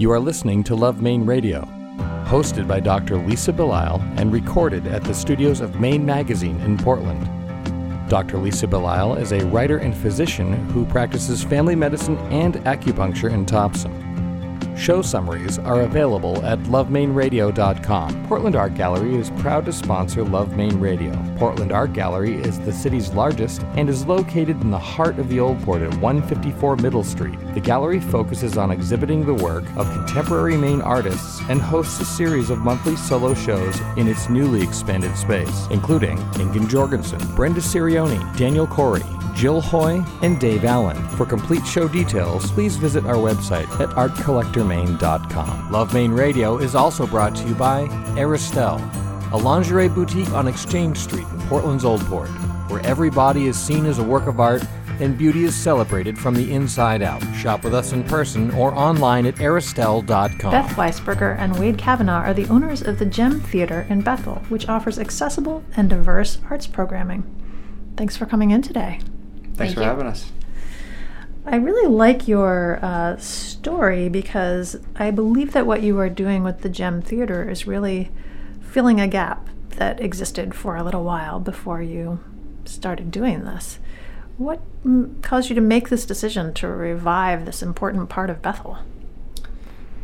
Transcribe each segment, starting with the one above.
You are listening to Love Maine Radio, hosted by Dr. Lisa Belisle and recorded at the studios of Maine Magazine in Portland. Dr. Lisa Belisle is a writer and physician who practices family medicine and acupuncture in Topsham. Show summaries are available at lovemaineradio.com. Portland Art Gallery is proud to sponsor Love Maine Radio. Portland Art Gallery is the city's largest and is located in the heart of the Old Port at 154 Middle Street. The gallery focuses on exhibiting the work of contemporary Maine artists and hosts a series of monthly solo shows in its newly expanded space, including Ingun Jorgensen, Brenda Sirioni, Daniel Corey, Jill Hoy, and Dave Allen. For complete show details, please visit our website at artcollectormaine.com. Love Maine Radio is also brought to you by Aristelle, a lingerie boutique on Exchange Street in Portland's Old Port, where every body is seen as a work of art and beauty is celebrated from the inside out. Shop with us in person or online at aristelle.com. Beth Weisberger and Wade Kavanaugh are the owners of the Gem Theater in Bethel, which offers accessible and diverse arts programming. Thanks for coming in today. Thanks Thank for you. having us. I really like your uh, story because I believe that what you are doing with the Gem Theater is really filling a gap that existed for a little while before you started doing this. What mm, caused you to make this decision to revive this important part of Bethel?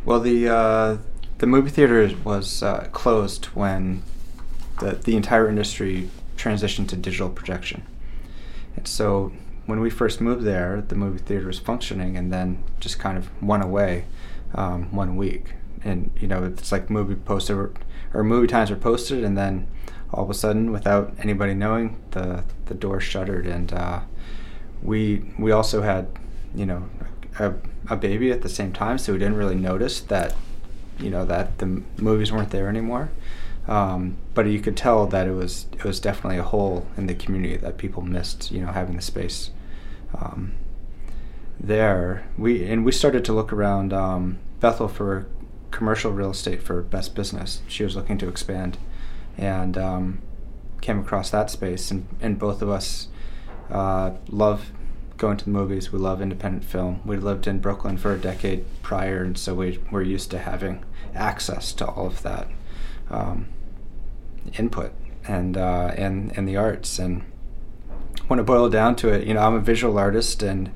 Well, the uh, the movie theater was uh, closed when the the entire industry transitioned to digital projection, and so when we first moved there, the movie theater was functioning, and then just kind of went away um, one week. And you know, it's like movie poster or movie times were posted, and then all of a sudden, without anybody knowing, the the door shuttered, and uh, we we also had you know a, a baby at the same time, so we didn't really notice that you know that the movies weren't there anymore. Um, but you could tell that it was it was definitely a hole in the community that people missed. You know, having the space um, there. We and we started to look around um, Bethel for commercial real estate for best business. She was looking to expand, and um, came across that space. And, and both of us uh, love going to the movies. We love independent film. We lived in Brooklyn for a decade prior, and so we we're used to having access to all of that um, input and uh, and and the arts. And when it boiled down to it, you know, I'm a visual artist, and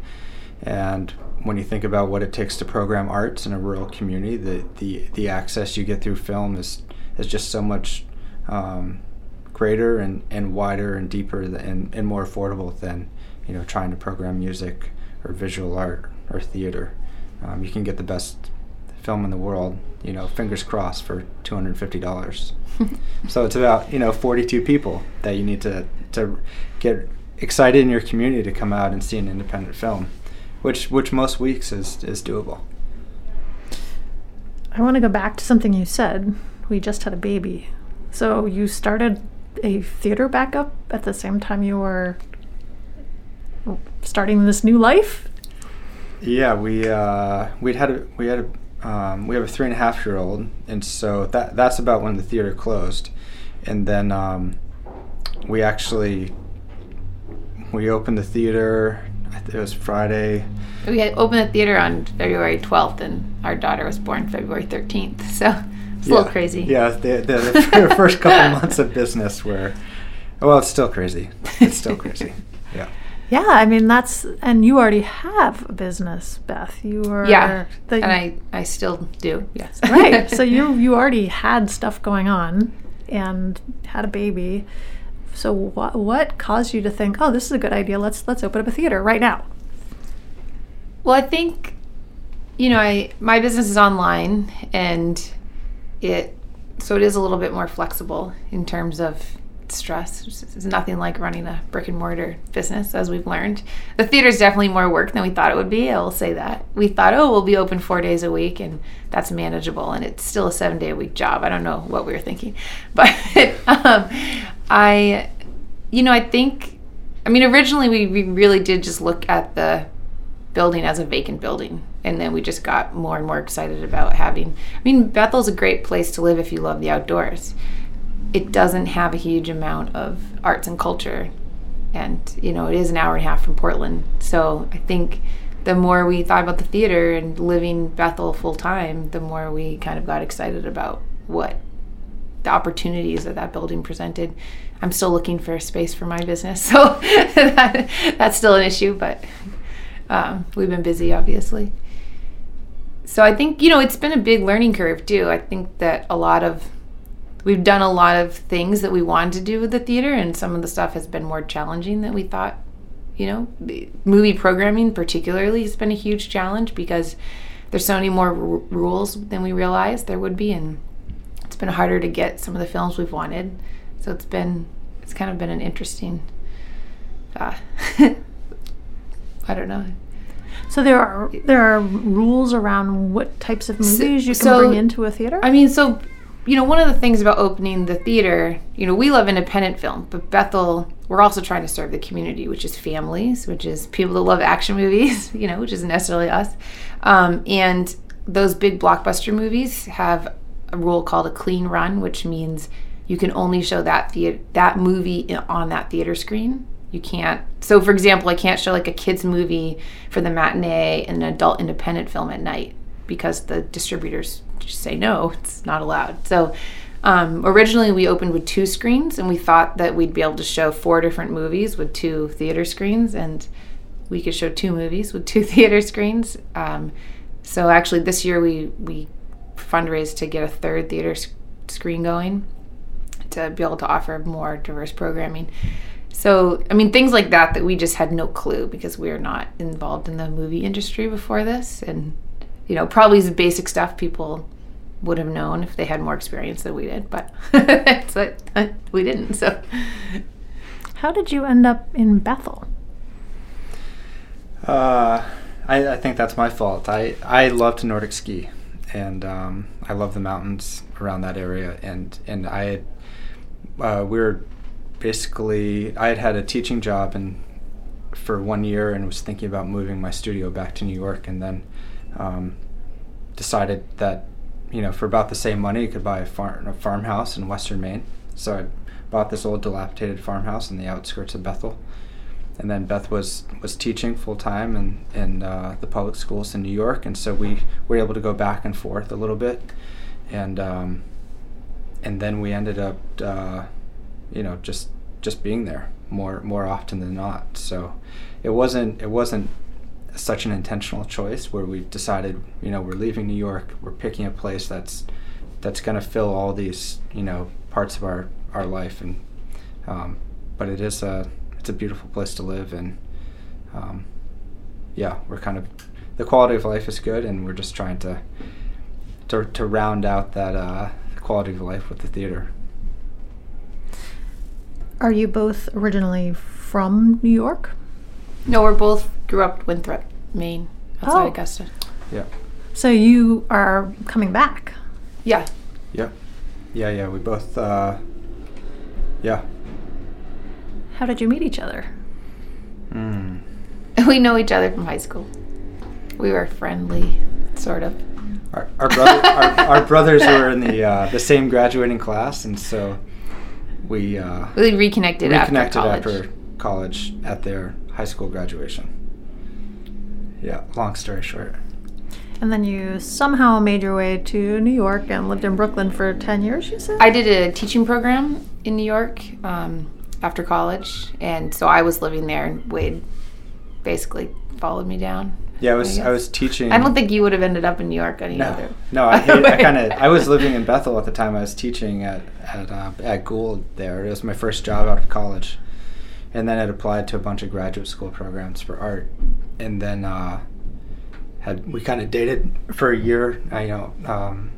and when you think about what it takes to program arts in a rural community, the the, the access you get through film is is just so much um, greater and, and wider and deeper th- and, and more affordable than you know trying to program music or visual art or theater. Um, you can get the best film in the world, you know, fingers crossed for two hundred fifty dollars. so it's about you know forty two people that you need to to get excited in your community to come out and see an independent film, which which most weeks is is doable. I want to go back to something you said. We just had a baby. So you started a theater backup at the same time you were starting this new life? Yeah, we uh, we'd had a, we had a, um, we have a three and a half year old, and so that that's about when the theater closed, and then um, we actually we opened the theater. It was Friday. We had opened the theater on February 12th, and our daughter was born February 13th. So it's a little crazy. Yeah, the, the, the first couple months of business were, well, it's still crazy. It's still crazy. Yeah. Yeah, I mean that's and you already have a business, Beth. You were Yeah, the, and I, I still do. Yes. right. So you you already had stuff going on and had a baby. So what what caused you to think, oh, this is a good idea. Let's let's open up a theater right now. Well, I think, you know, I my business is online, and it so it is a little bit more flexible in terms of stress. It's nothing like running a brick and mortar business, as we've learned. The theater is definitely more work than we thought it would be. I will say that we thought, oh, we'll be open four days a week, and that's manageable, and it's still a seven day a week job. I don't know what we were thinking, but um, I, you know, I think. I mean, originally we, we really did just look at the building as a vacant building. And then we just got more and more excited about having. I mean, Bethel's a great place to live if you love the outdoors. It doesn't have a huge amount of arts and culture. And, you know, it is an hour and a half from Portland. So I think the more we thought about the theater and living Bethel full time, the more we kind of got excited about what the opportunities that that building presented. I'm still looking for a space for my business, so that, that's still an issue, but um, we've been busy, obviously. So I think, you know, it's been a big learning curve too. I think that a lot of, we've done a lot of things that we wanted to do with the theater, and some of the stuff has been more challenging than we thought. You know, movie programming, particularly, has been a huge challenge because there's so many more r- rules than we realized there would be, and it's been harder to get some of the films we've wanted. So it's been, it's kind of been an interesting, uh, I don't know. So there are there are rules around what types of movies you can so- bring into a theater. I mean, so you know, one of the things about opening the theater, you know, we love independent film, but Bethel, we're also trying to serve the community, which is families, which is people that love action movies, you know, which isn't necessarily us. Um, and those big blockbuster movies have a rule called a clean run, which means you can only show that that movie on that theater screen. You can't. So, for example, I can't show like a kids movie for the matinee and an adult independent film at night because the distributors just say no, it's not allowed. So, um, originally we opened with two screens, and we thought that we'd be able to show four different movies with two theater screens, and we could show two movies with two theater screens. Um, so, actually, this year we we fundraised to get a third theater s- screen going to be able to offer more diverse programming. So, I mean, things like that that we just had no clue because we are not involved in the movie industry before this. And, you know, probably the basic stuff people would have known if they had more experience than we did, but it's like, uh, we didn't. So, How did you end up in Bethel? Uh, I, I think that's my fault. I, I love to Nordic ski, and um, I love the mountains around that area. And and I had, uh, we were basically I had had a teaching job and for one year and was thinking about moving my studio back to New York, and then um, decided that you know for about the same money you could buy a farm a farmhouse in Western Maine. So I bought this old dilapidated farmhouse in the outskirts of Bethel and then Beth was was teaching full time in in uh, the public schools in New York, and so we were able to go back and forth a little bit, and um, and then we ended up, uh, you know, just just being there more more often than not. So it wasn't it wasn't such an intentional choice where we decided, you know, we're leaving New York, we're picking a place that's that's going to fill all these you know parts of our our life, and um, but it is a it's a beautiful place to live and um, yeah we're kind of the quality of life is good and we're just trying to to, to round out that uh, quality of life with the theater Are you both originally from New York? no, we're both grew up Winthrop, Maine, outside Oh. Augusta. yeah So you are coming back. Yeah. yep yeah yeah we both uh, yeah How did you meet each other? mm. We know each other from high school. We were friendly, sort of. our, our, brother, our, our brothers were in the uh, the same graduating class and so we uh, We reconnected, reconnected after college. after college at their high school graduation yeah long story short And then you somehow made your way to New York and lived in Brooklyn for 10 years, you said? I did a teaching program in New York um, after college, and so I was living there, and Wade basically followed me down. Yeah, I was guess. I was teaching. I don't think you would have ended up in New York any No, other. no, I, hate, I kind of I was living in Bethel at the time. I was teaching at at uh, at Gould there. It was my first job out of college, and then I'd applied to a bunch of graduate school programs for art, and then uh, had we kind of dated for a year. I you know um,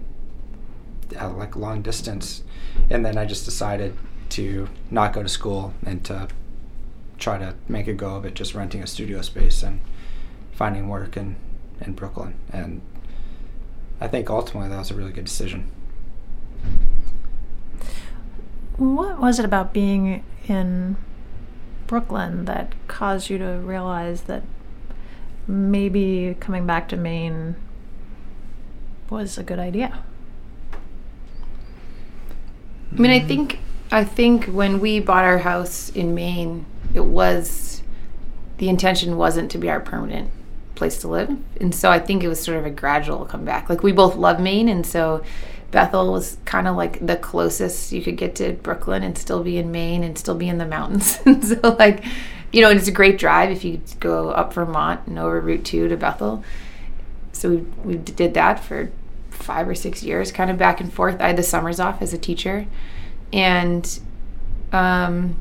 like long distance, and then I just decided to not go to school and to try to make a go of it, just renting a studio space and finding work in in Brooklyn and. I think ultimately that was a really good decision. What was it about being in Brooklyn that caused you to realize that maybe coming back to Maine was a good idea? I mean, I hmm. think I think when we bought our house in Maine, it was the intention wasn't to be our permanent place to live. And so I think it was sort of a gradual comeback. Like we both love Maine, and so Bethel was kind of like the closest you could get to Brooklyn and still be in Maine and still be in the mountains. and so like, you know, it's a great drive if you go up Vermont and over Route Two to Bethel. So we we did that for five or six years, kind of back and forth. I had the summers off as a teacher, and um,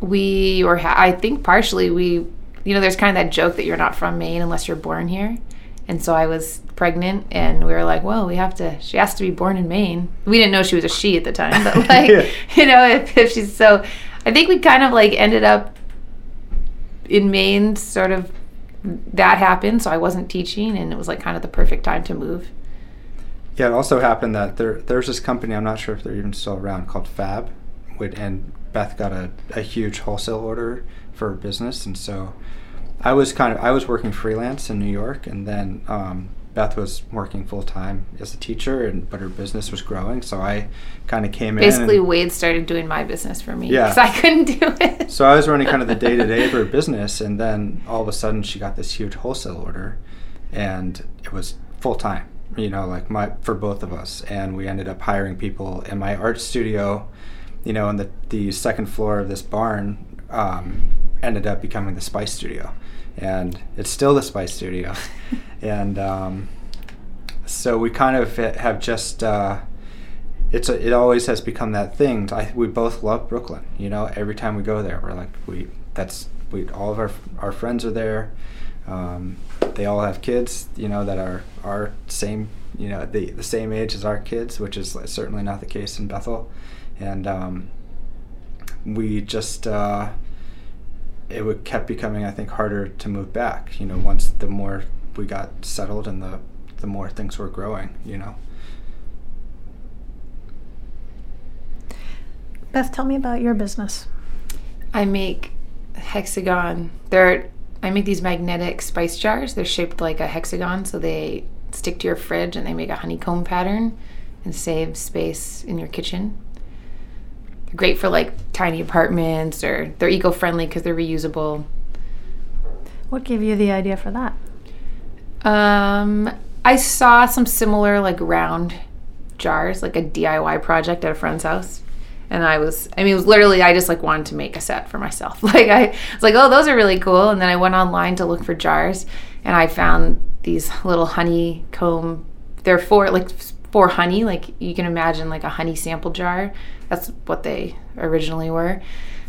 we or Ha- I think partially we, you know, there's kind of that joke that you're not from Maine unless you're born here. And so I was pregnant, and we were like, "Well, we have to. She has to be born in Maine." We didn't know she was a she at the time, but like, Yeah. you know, if, if she's so, I think we kind of like ended up in Maine, sort of. That happened, so I wasn't teaching, and it was like kind of the perfect time to move. Yeah, it also happened that there there's this company I'm not sure if they're even still around called Fab, with, and Beth got a, a huge wholesale order for her business, and so I was kind of I was working freelance in New York, and then um, Beth was working full time as a teacher, and but her business was growing, so I kind of came Basically, in. and- Wade started doing my business for me Yeah. because I couldn't do it. so I was running kind of the day to day of her business, and then all of a sudden she got this huge wholesale order, and it was full time. You know, like my for both of us, and we ended up hiring people in my art studio. You know, and the the second floor of this barn um, ended up becoming the Spice Studio, and it's still the Spice Studio, and um, so we kind of have just. Uh, it's a, it always has become that thing. I, we both love Brooklyn. You know, every time we go there, we're like we that's we all of our our friends are there. Um, they all have kids. You know that are our same you know the the same age as our kids, which is certainly not the case in Bethel, and um, we just. Uh, it would kept becoming, I think, harder to move back. You know, once the more we got settled and the the more things were growing. You know. Beth, tell me about your business. I make hexagon. They're I make these magnetic spice jars. They're shaped like a hexagon, so they stick to your fridge and they make a honeycomb pattern and save space in your kitchen. They're great for like tiny apartments or they're eco-friendly because they're reusable. What gave you the idea for that? Um, I saw some similar like round jars, like a DIY project at a friend's house. And I was, I mean, it was literally, I just like wanted to make a set for myself. Like, I was like, oh, those are really cool. And then I went online to look for jars and I found these little honeycomb, they're for like for honey. Like, you can imagine like a honey sample jar. That's what they originally were.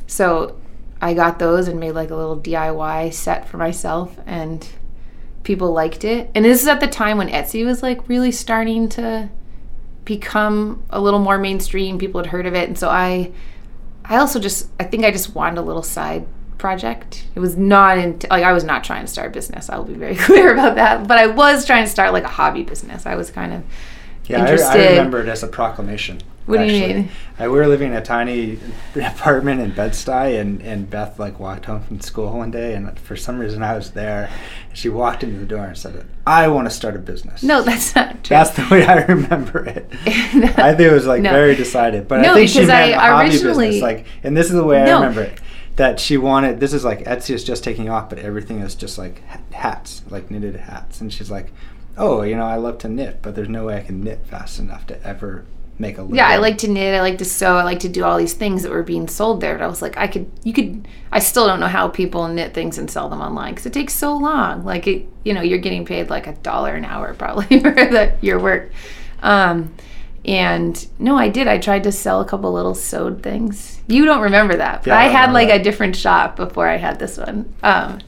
So I got those and made like a little DIY set for myself. And people liked it. And this is at the time when Etsy was like really starting to become a little more mainstream. People had heard of it. And so I I also just I think I just wanted a little side project. It was not in like I was not trying to start a business. I will be very clear about that. But I was trying to start like a hobby business. I was kind of Yeah, I, I remember it as a proclamation. What do you mean? I, we were living in a tiny apartment in Bed-Stuy, and, and Beth like walked home from school one day, and for some reason I was there. And she walked into the door and said, "I want to start a business." No, that's not true. that's the way I remember it. I think it was like No. very decided, but No, I think she because I originally- business. Like, and this is the way I remember it. That she wanted. This is like Etsy is just taking off, but everything is just like hats, like knitted hats. And she's like, "Oh, you know, I love to knit, but there's no way I can knit fast enough to ever make a living." Yeah, I like to knit. I like to sew. I like to do all these things that were being sold there. But I was like, I could, you could. I still don't know how people knit things and sell them online because it takes so long. Like it, you know, you're getting paid like a dollar an hour probably for the, your work. Um, and no, I did. I tried to sell a couple little sewed things. You don't remember that, but Yeah, I I had like that. a different shop before I had this one. Um,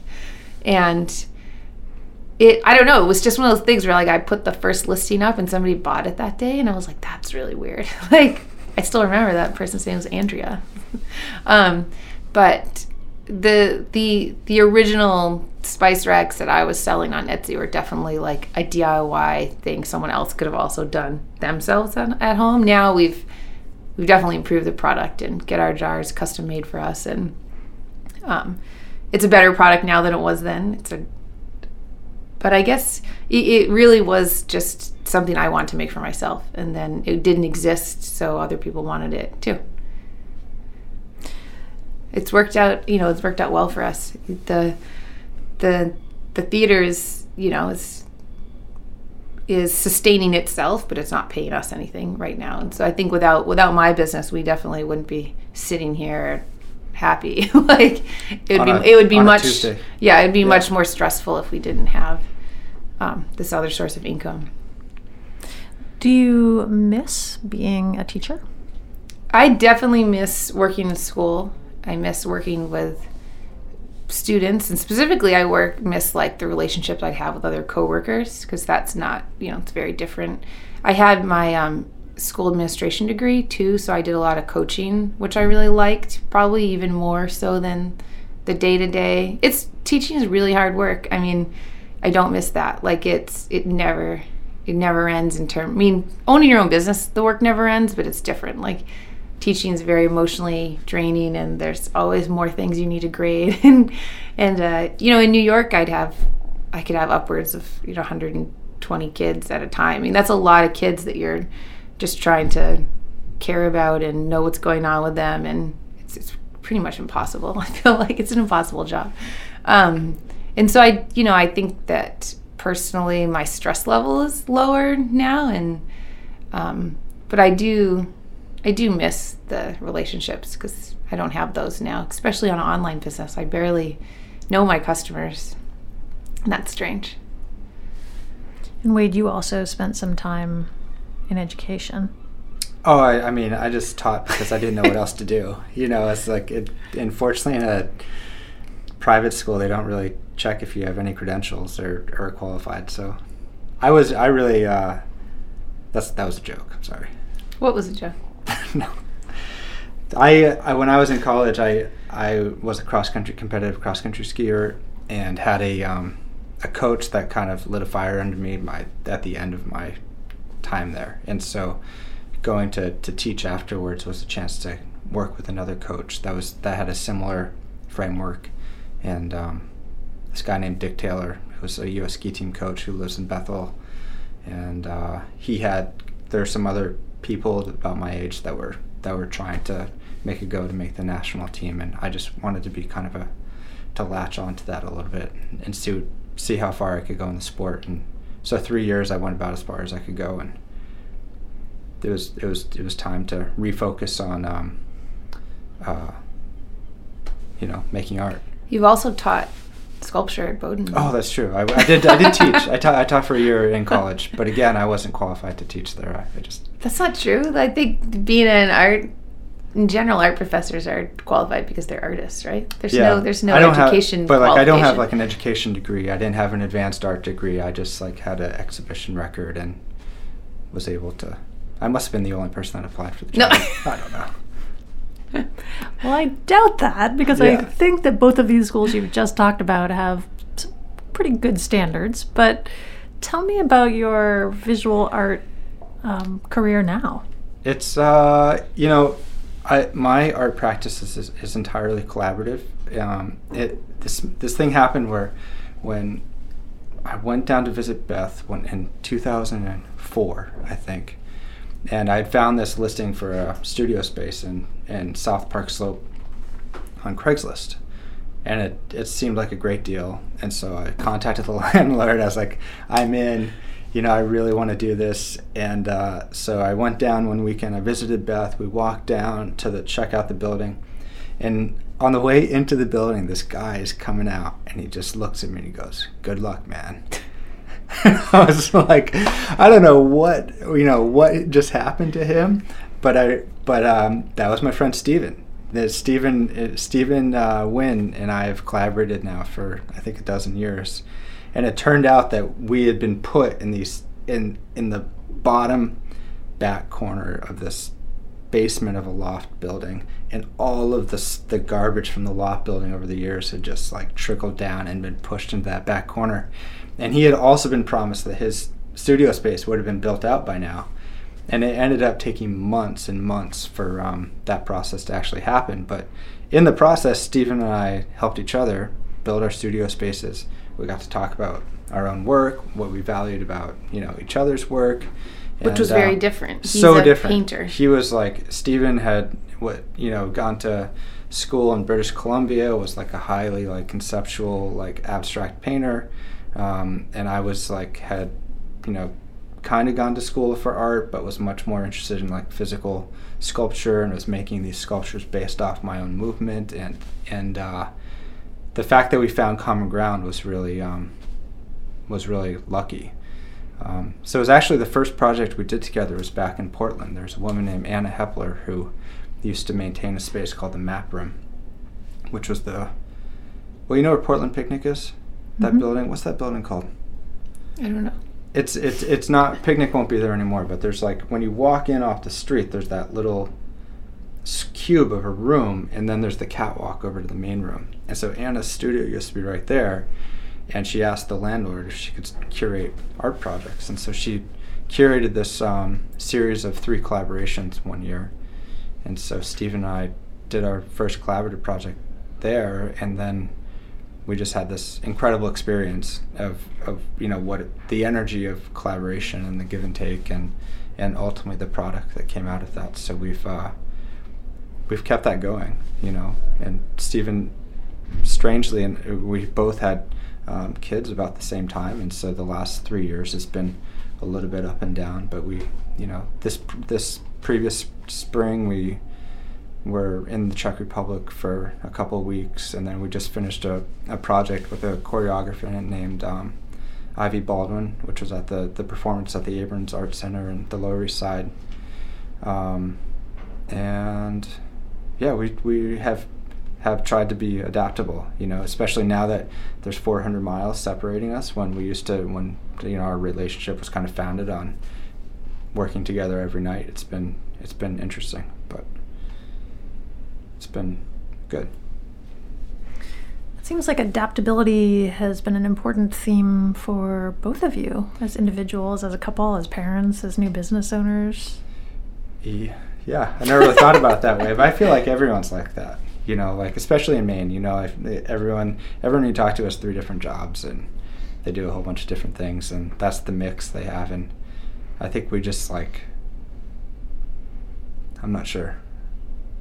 and it i don't know it was just one of those things where like i put the first listing up and somebody bought it that day and i was like that's really weird. Like i still remember that person's name was andrea. Um, but the the the original spice racks that i was selling on etsy were definitely like a diy thing someone else could have also done themselves at, at home. Now we've we've definitely improved the product and get our jars custom made for us and um, it's a better product now than it was then. It's a but I guess it, really was just something I wanted to make for myself, and then it didn't exist, so other people wanted it too. It's worked out, you know, it's worked out well for us. The the the theater is you know is is sustaining itself, but it's not paying us anything right now. And so I think without without my business, we definitely wouldn't be sitting here happy. like it would On be a- it would be much yeah, it'd be Yeah. much more stressful if we didn't have um, this other source of income. Do you miss being a teacher? I definitely miss working in school. I miss working with students, and specifically, I work miss like the relationships I have with other coworkers because that's not you know it's very different. I had my um, school administration degree too, so I did a lot of coaching, which I really liked, probably even more so than the day to day. It's teaching is really hard work. I mean, I don't miss that. Like it's it never it never ends in term. I mean, owning your own business, the work never ends, but it's different. Like teaching is very emotionally draining, and there's always more things you need to grade. and and uh, you know, in New York, I'd have I could have upwards of you know 120 kids at a time. I mean, that's a lot of kids that you're just trying to care about and know what's going on with them, and it's, it's pretty much impossible. I feel like it's an impossible job. Um, and so I, you know, I think that personally my stress level is lower now, and um, but I do, I do miss the relationships because I don't have those now, especially on an online business. I barely know my customers. And that's strange. And Wade, you also spent some time in education. Oh, I, I mean, I just taught because I didn't know what else to do. You know, it's like it. Unfortunately, in a private school, they don't really check if you have any credentials or are qualified. So, I was, I really, uh, that's that was a joke. I'm sorry. What was it, joke? no. I, I when I was in college, I I was a cross country competitive cross country skier and had a um, a coach that kind of lit a fire under me my at the end of my time there, and so going to, to teach afterwards was a chance to work with another coach that was that had a similar framework, and um, this guy named Dick Taylor, who was a U.S. ski team coach who lives in Bethel, and uh, he had there are some other people about my age that were that were trying to make a go to make the national team, and I just wanted to be kind of a to latch onto that a little bit and see see how far I could go in the sport. And so three years I went about as far as I could go, and it was it was it was time to refocus on um, uh, you know making art. You've also taught sculpture at Bowdoin. Oh, that's true. I, I did. I did teach. I taught. I taught for a year in college, but again, I wasn't qualified to teach there. I, I just. That's not true. I think being an art, in general, art professors are qualified because they're artists, right? There's no, there's no I don't education. Have, but like, I don't have like an education degree. I didn't have an advanced art degree. I just like had an exhibition record and was able to. I must have been the only person that applied for the job. No. I don't know. Well, I doubt that because I think that both of these schools you've just talked about have some pretty good standards. But tell me about your visual art um, career now. It's uh, you know, I my art practice is, is, entirely collaborative. Um, it this this thing happened where when I went down to visit Beth when in 2004, I think, and I'd found this listing for a studio space in in South Park Slope on Craigslist. And it, it seemed like a great deal. And so I contacted the landlord. I was like, I'm in you know, I really want to do this. And uh, so I went down one weekend. I visited Beth. We walked down to the check out the building, and on the way into the building, this guy is coming out, and he just looks at me and he goes, "Good luck, man." I was like, I don't know what you know what just happened to him, but I but um, that was my friend Steven. That Stephen uh, Stephen uh, Nguyen and I have collaborated now for I think a dozen years, and it turned out that we had been put in these in in the bottom back corner of this basement of a loft building. And all of the the garbage from the loft building over the years had just like trickled down and been pushed into that back corner. And he had also been promised that his studio space would have been built out by now. And it ended up taking months and months for um, that process to actually happen. But in the process stephen and i helped each other build our studio spaces we got to talk about our own work what we valued about you know each other's work which was very um, different. He's so a different. painter. He was like Stephen had what you know gone to school in British Columbia was like a highly like conceptual like abstract painter, um, and I was like had you know kind of gone to school for art, but was much more interested in like physical sculpture and was making these sculptures based off my own movement and and uh, the fact that we found common ground was really um, was really lucky. Um, so it was actually the first project we did together was back in Portland. There's a woman named Anna Hepler who used to maintain a space called the Map Room, which was the well, you know where Portland Picnic is? That Mhm. building. What's that building called? I don't know. It's it's it's not picnic won't be there anymore. But there's like when you walk in off the street, there's that little cube of a room, and then there's the catwalk over to the main room. And so Anna's studio used to be right there, and she asked the landlord if she could curate art projects, and so she curated this um, series of three collaborations one year. And so Steve and I did our first collaborative project there, and then we just had this incredible experience of, of you know what it, the energy of collaboration and the give and take and and ultimately the product that came out of that. So we've uh, we've kept that going, you know. And Stephen, strangely, and we both had um, kids about the same time, and so the last three years has been a little bit up and down. But we, you know, this this previous spring we were in the Czech Republic for a couple of weeks, and then we just finished a, a project with a choreographer named um, Ivy Baldwin, which was at the, the performance at the Abrons Art Center in the Lower East Side. Um, and yeah, we, we have have tried to be adaptable, you know, especially now that there's 400 miles separating us when we used to, when, you know, our relationship was kind of founded on working together every night. It's been, it's been interesting, but it's been good. It seems like adaptability has been an important theme for both of you as individuals, as a couple, as parents, as new business owners. E- Yeah, I never really thought about it that way, but I feel like everyone's like that. You know, like especially in Maine. You know, everyone everyone you talk to has three different jobs, and they do a whole bunch of different things, and that's the mix they have. And I think we just like, I'm not sure.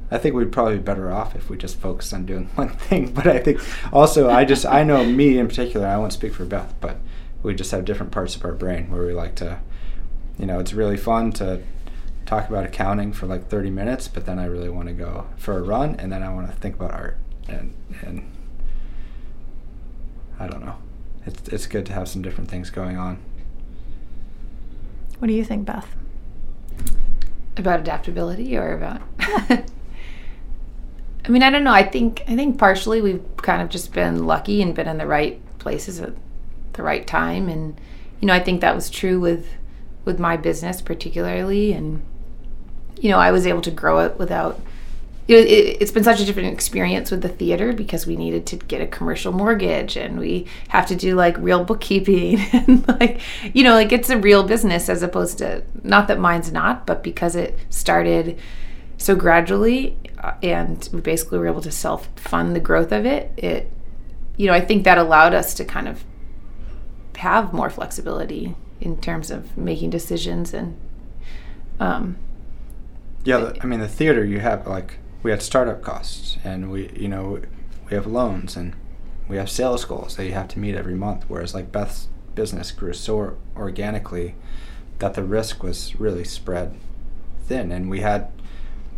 I think we'd probably be better off if we just focused on doing one thing. But I think also, I just I know me in particular. I won't speak for Beth, but we just have different parts of our brain where we like to, you know, it's really fun to talk about accounting for like 30 minutes, but then I really want to go for a run and then I want to think about art and and I don't know. It's it's good to have some different things going on. What do you think, Beth? about adaptability or about I mean, I don't know. I think I think partially we've kind of just been lucky and been in the right places at the right time and you know, I think that was true with with my business particularly and you know, I was able to grow it without you know, it, it's been such a different experience with the theater because we needed to get a commercial mortgage and we have to do like real bookkeeping and like you know like it's a real business as opposed to not that mine's not but because it started so gradually uh, and we basically were able to self fund the growth of it it you know i think that allowed us to kind of have more flexibility in terms of making decisions and um, Yeah, the, I mean the theater you have like we had startup costs and we you know we have loans and we have sales goals that you have to meet every month whereas like Beth's business grew so organically that the risk was really spread thin and we had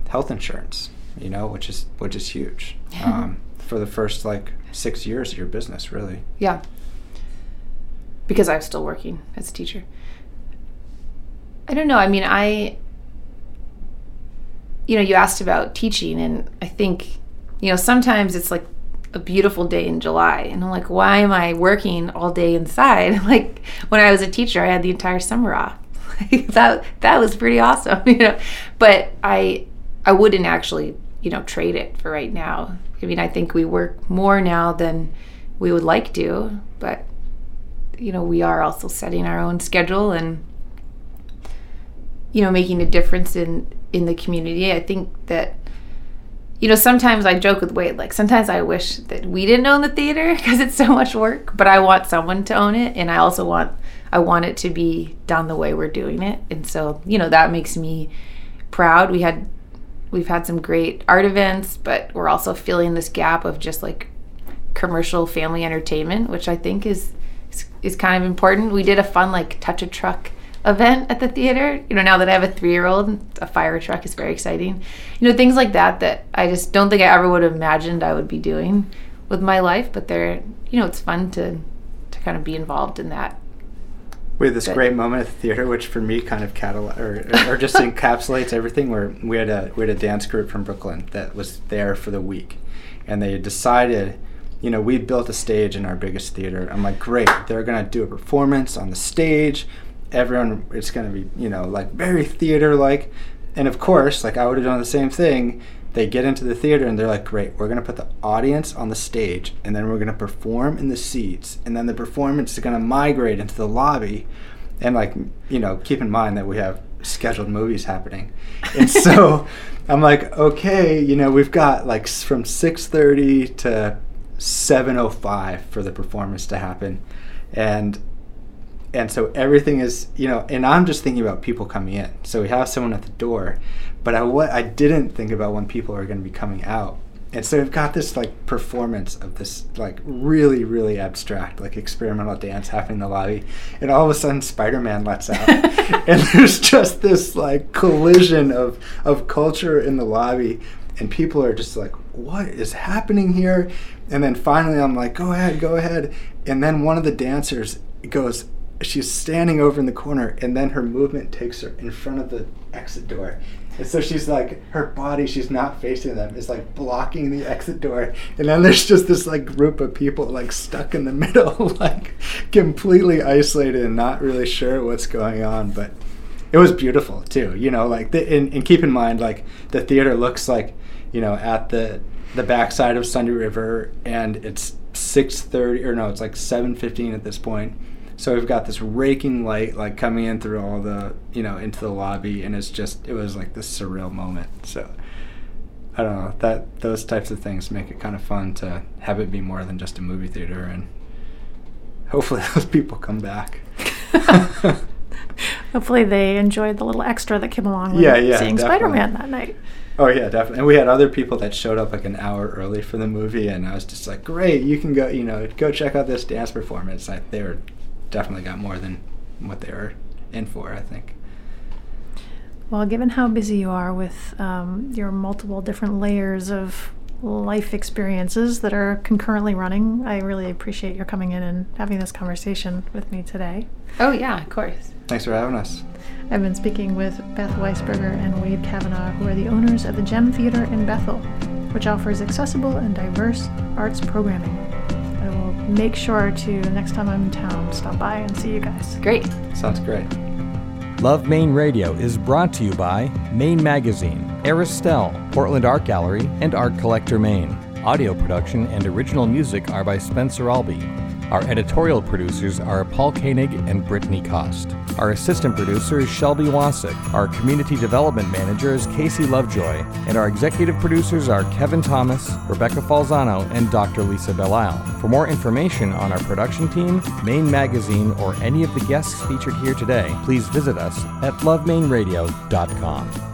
health insurance, you know, which is which is huge. Um, for the first like 6 years of your business, really. Yeah. Because I'm still working as a teacher. I don't know. I mean, I, you know, you asked about teaching, and I think, you know, sometimes it's like a beautiful day in July, and I'm like, why am I working all day inside? Like when I was a teacher, I had the entire summer off. that that was pretty awesome, you know. But I I wouldn't actually, you know, trade it for right now. I mean, I think we work more now than we would like to, but you know, we are also setting our own schedule and you know, making a difference in in the community. I think that you know, sometimes I joke with Wade like sometimes I wish that we didn't own the theater because it's so much work, but I want someone to own it and I also want I want it to be done the way we're doing it. And so, you know, that makes me proud. We had we've had some great art events, but we're also filling this gap of just like commercial family entertainment, which I think is is, is kind of important. We did a fun like touch a truck event at the theater. You know, now that I have a three year old, a fire truck is very exciting. You know, things like that that I just don't think I ever would have imagined I would be doing with my life. But they're, you know, it's fun to to kind of be involved in that. We had this But- great moment at the theater, which for me kind of catalog or, or just encapsulates everything. Where we had a we had a dance group from Brooklyn that was there for the week, and they decided, you know, we built a stage in our biggest theater. I'm like, great, they're gonna do a performance on the stage. Everyone, it's gonna be, you know, like very theater like, and of course, like I would have done the same thing. They get into the theater and they're like, great, we're gonna put the audience on the stage, and then we're gonna perform in the seats, and then the performance is gonna migrate into the lobby, and like, you know, keep in mind that we have scheduled movies happening, and so I'm like, okay, you know, we've got like from 6:30 to 7:05 for the performance to happen, and and so everything is you know and i'm just thinking about people coming in. So we have someone at the door but i what i didn't think about when people are going to be coming out and so we've got this like performance of this like really really abstract like experimental dance happening in the lobby and all of a sudden spider-man lets out and there's just this like collision of of culture in the lobby and people are just like what is happening here? And then finally i'm like go ahead go ahead. And then one of the dancers goes she's standing over in the corner and then her movement takes her in front of the exit door. And so she's like her body she's not facing them is like blocking the exit door. And then there's just this like group of people like stuck in the middle like completely isolated and not really sure what's going on. But it was beautiful too you know like the, and, and keep in mind like the theater looks like you know at the the backside of sunday river and it's 6.30 or no it's like 7.15 at this point so we've got this raking light like coming in through all the you know into the lobby and it's just it was like this surreal moment so i don't know that those types of things make it kind of fun to have it be more than just a movie theater and hopefully those people come back Hopefully, they enjoyed the little extra that came along with Yeah, yeah, seeing. Spider Man that night. Oh yeah, definitely. And we had other people that showed up like an hour early for the movie, and I was just like, "Great, you can go, you know, go check out this dance performance." Like they were definitely got more than what they were in for. I think. Well, given how busy you are with um, your multiple different layers of life experiences that are concurrently running, I really appreciate your coming in and having this conversation with me today. Oh yeah, of course. Thanks for having us. I've been speaking with Beth Weisberger and Wade Kavanaugh, who are the owners of the Gem Theater in Bethel, which offers accessible and diverse arts programming. I will make sure to, next time I'm in town, stop by and see you guys. Great. Sounds great. Love Maine Radio is brought to you by Maine Magazine, Aristelle, Portland Art Gallery, and Art Collector Maine. Audio production and original music are by Spencer Albee. Our editorial producers are Paul Koenig and Brittany Cost. Our assistant producer is Shelby Wasick. Our community development manager is Casey Lovejoy. And our executive producers are Kevin Thomas, Rebecca Falzano, and Dr. Lisa Belisle. For more information on our production team, Maine Magazine, or any of the guests featured here today, please visit us at lovemaineradio.com.